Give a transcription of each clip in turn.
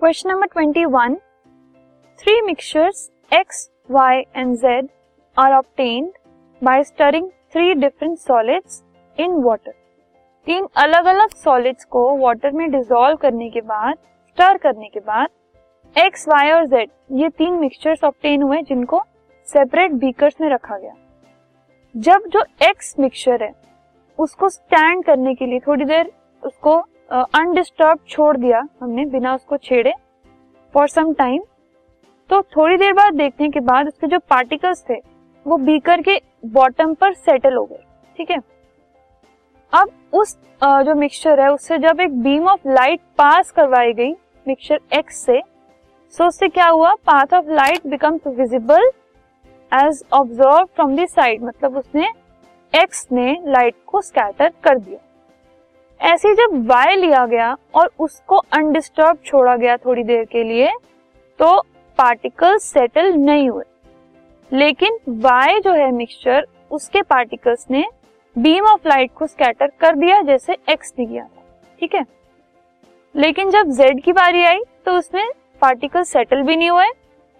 Question number twenty one three mixtures X Y and Z are obtained by stirring three different solids in water तीन अलग अलग solids को water में dissolve करने के बाद स्टर करने के बाद एक्स वाई और जेड ये तीन मिक्सचर्स ऑप्टेन हुए जिनको सेपरेट बीकर्स में रखा गया। जब जो एक्स मिक्सचर है, उसको स्टैंड करने के लिए थोड़ी देर उसको अनडिस्टर्ब छोड़ दिया हमने, बिना उसको छेड़े फॉर सम टाइम तो थोड़ी देर बाद देखने के बाद उसके जो पार्टिकल्स थे, वो बीकर के बॉटम पर सेटल हो गए, ठीक है? अब उस जो मिक्सचर है, उससे जब एक बीम ऑफ़ लाइट पास करवाई गई मिक्सचर एक्स से सो उससे क्या हुआ? Path of light becomes visible as observed from the side मतलब उसने एक्स ने लाइट को स्कैटर कर दिया। ऐसे जब वाई लिया गया और उसको अनडिस्टर्ब छोड़ा गया थोड़ी देर के लिए तो पार्टिकल सेटल नहीं हुए। लेकिन वाई जो है मिक्सचर उसके पार्टिकल्स ने बीम ऑफ़ लाइट को स्कैटर कर दिया जैसे एक्स ने किया था। ठीक है? लेकिन जब जेड की बारी आई तो उसमें पार्टिकल सेटल भी नहीं हुए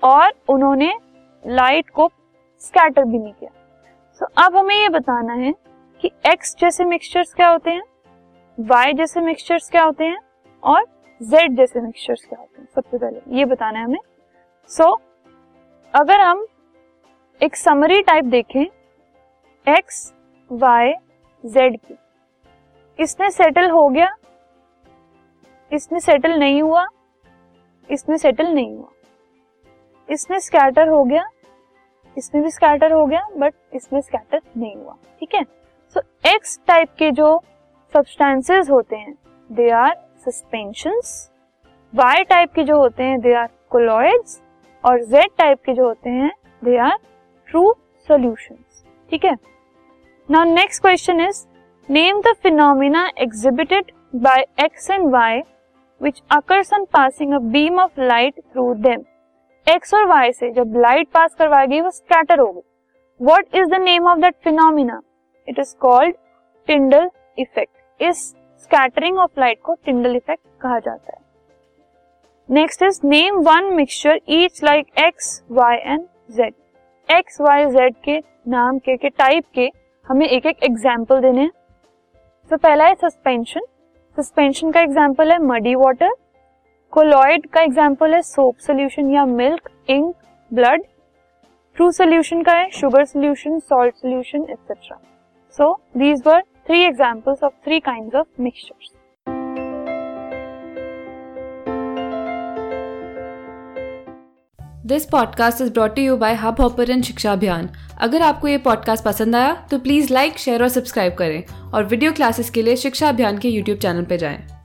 और उन्होंने लाइट को स्कैटर भी नहीं किया। सो so, अब हमें ये बताना है कि एक्स जैसे मिक्सचर्स क्या होते हैं? वाई जैसे मिक्सचर्स क्या होते हैं और जेड जैसे मिक्सचर्स क्या होते हैं? सबसे पहले ये बताना है हमें। सो so, अगर हम एक समरी टाइप देखें एक्स वाई जेड की इसमें सेटल हो गया इसमें सेटल नहीं हुआ इसमें सेटल नहीं हुआ इसमें स्कैटर हो गया इसमें भी स्कैटर हो गया बट इसमें स्कैटर नहीं हुआ ठीक है? सो एक्स टाइप के जो सब्सटेंसेस होते हैं। They are suspension Y type के जो होते हैं दे आर कोलॉइड्स और जेड टाइप के जो होते हैं दे आर ट्रू सोल्यूशन ठीक है? Now next question is name the phenomena exhibited by X and Y which occurs on passing a beam of light through them X और Y से जब लाइट पास करवाएगी, वो स्कैटर हो गई what is the name of that phenomena it is called Tyndall effect इस scattering of light को Tyndall effect कहा जाता है। Next is name one mixture each like X Y and Z X Y Z के नाम के के type के हमें एक एक एग्ज़ाम्पल देने हैं। तो पहला है सस्पेंशन सस्पेंशन का एग्ज़ाम्पल है मडी वाटर कोलॉइड का एग्ज़ाम्पल है सोप सोल्यूशन या milk ink blood true solution का है sugar solution salt solution etcetera so these were three examples of three kinds of mixtures. This podcast is brought you by Hub Hopper Shiksha Abhiyan अगर आपको ये podcast पसंद आया तो please like share और subscribe करें और वीडियो क्लासेस के लिए शिक्षा अभियान के यूट्यूब चैनल पर जाएँ।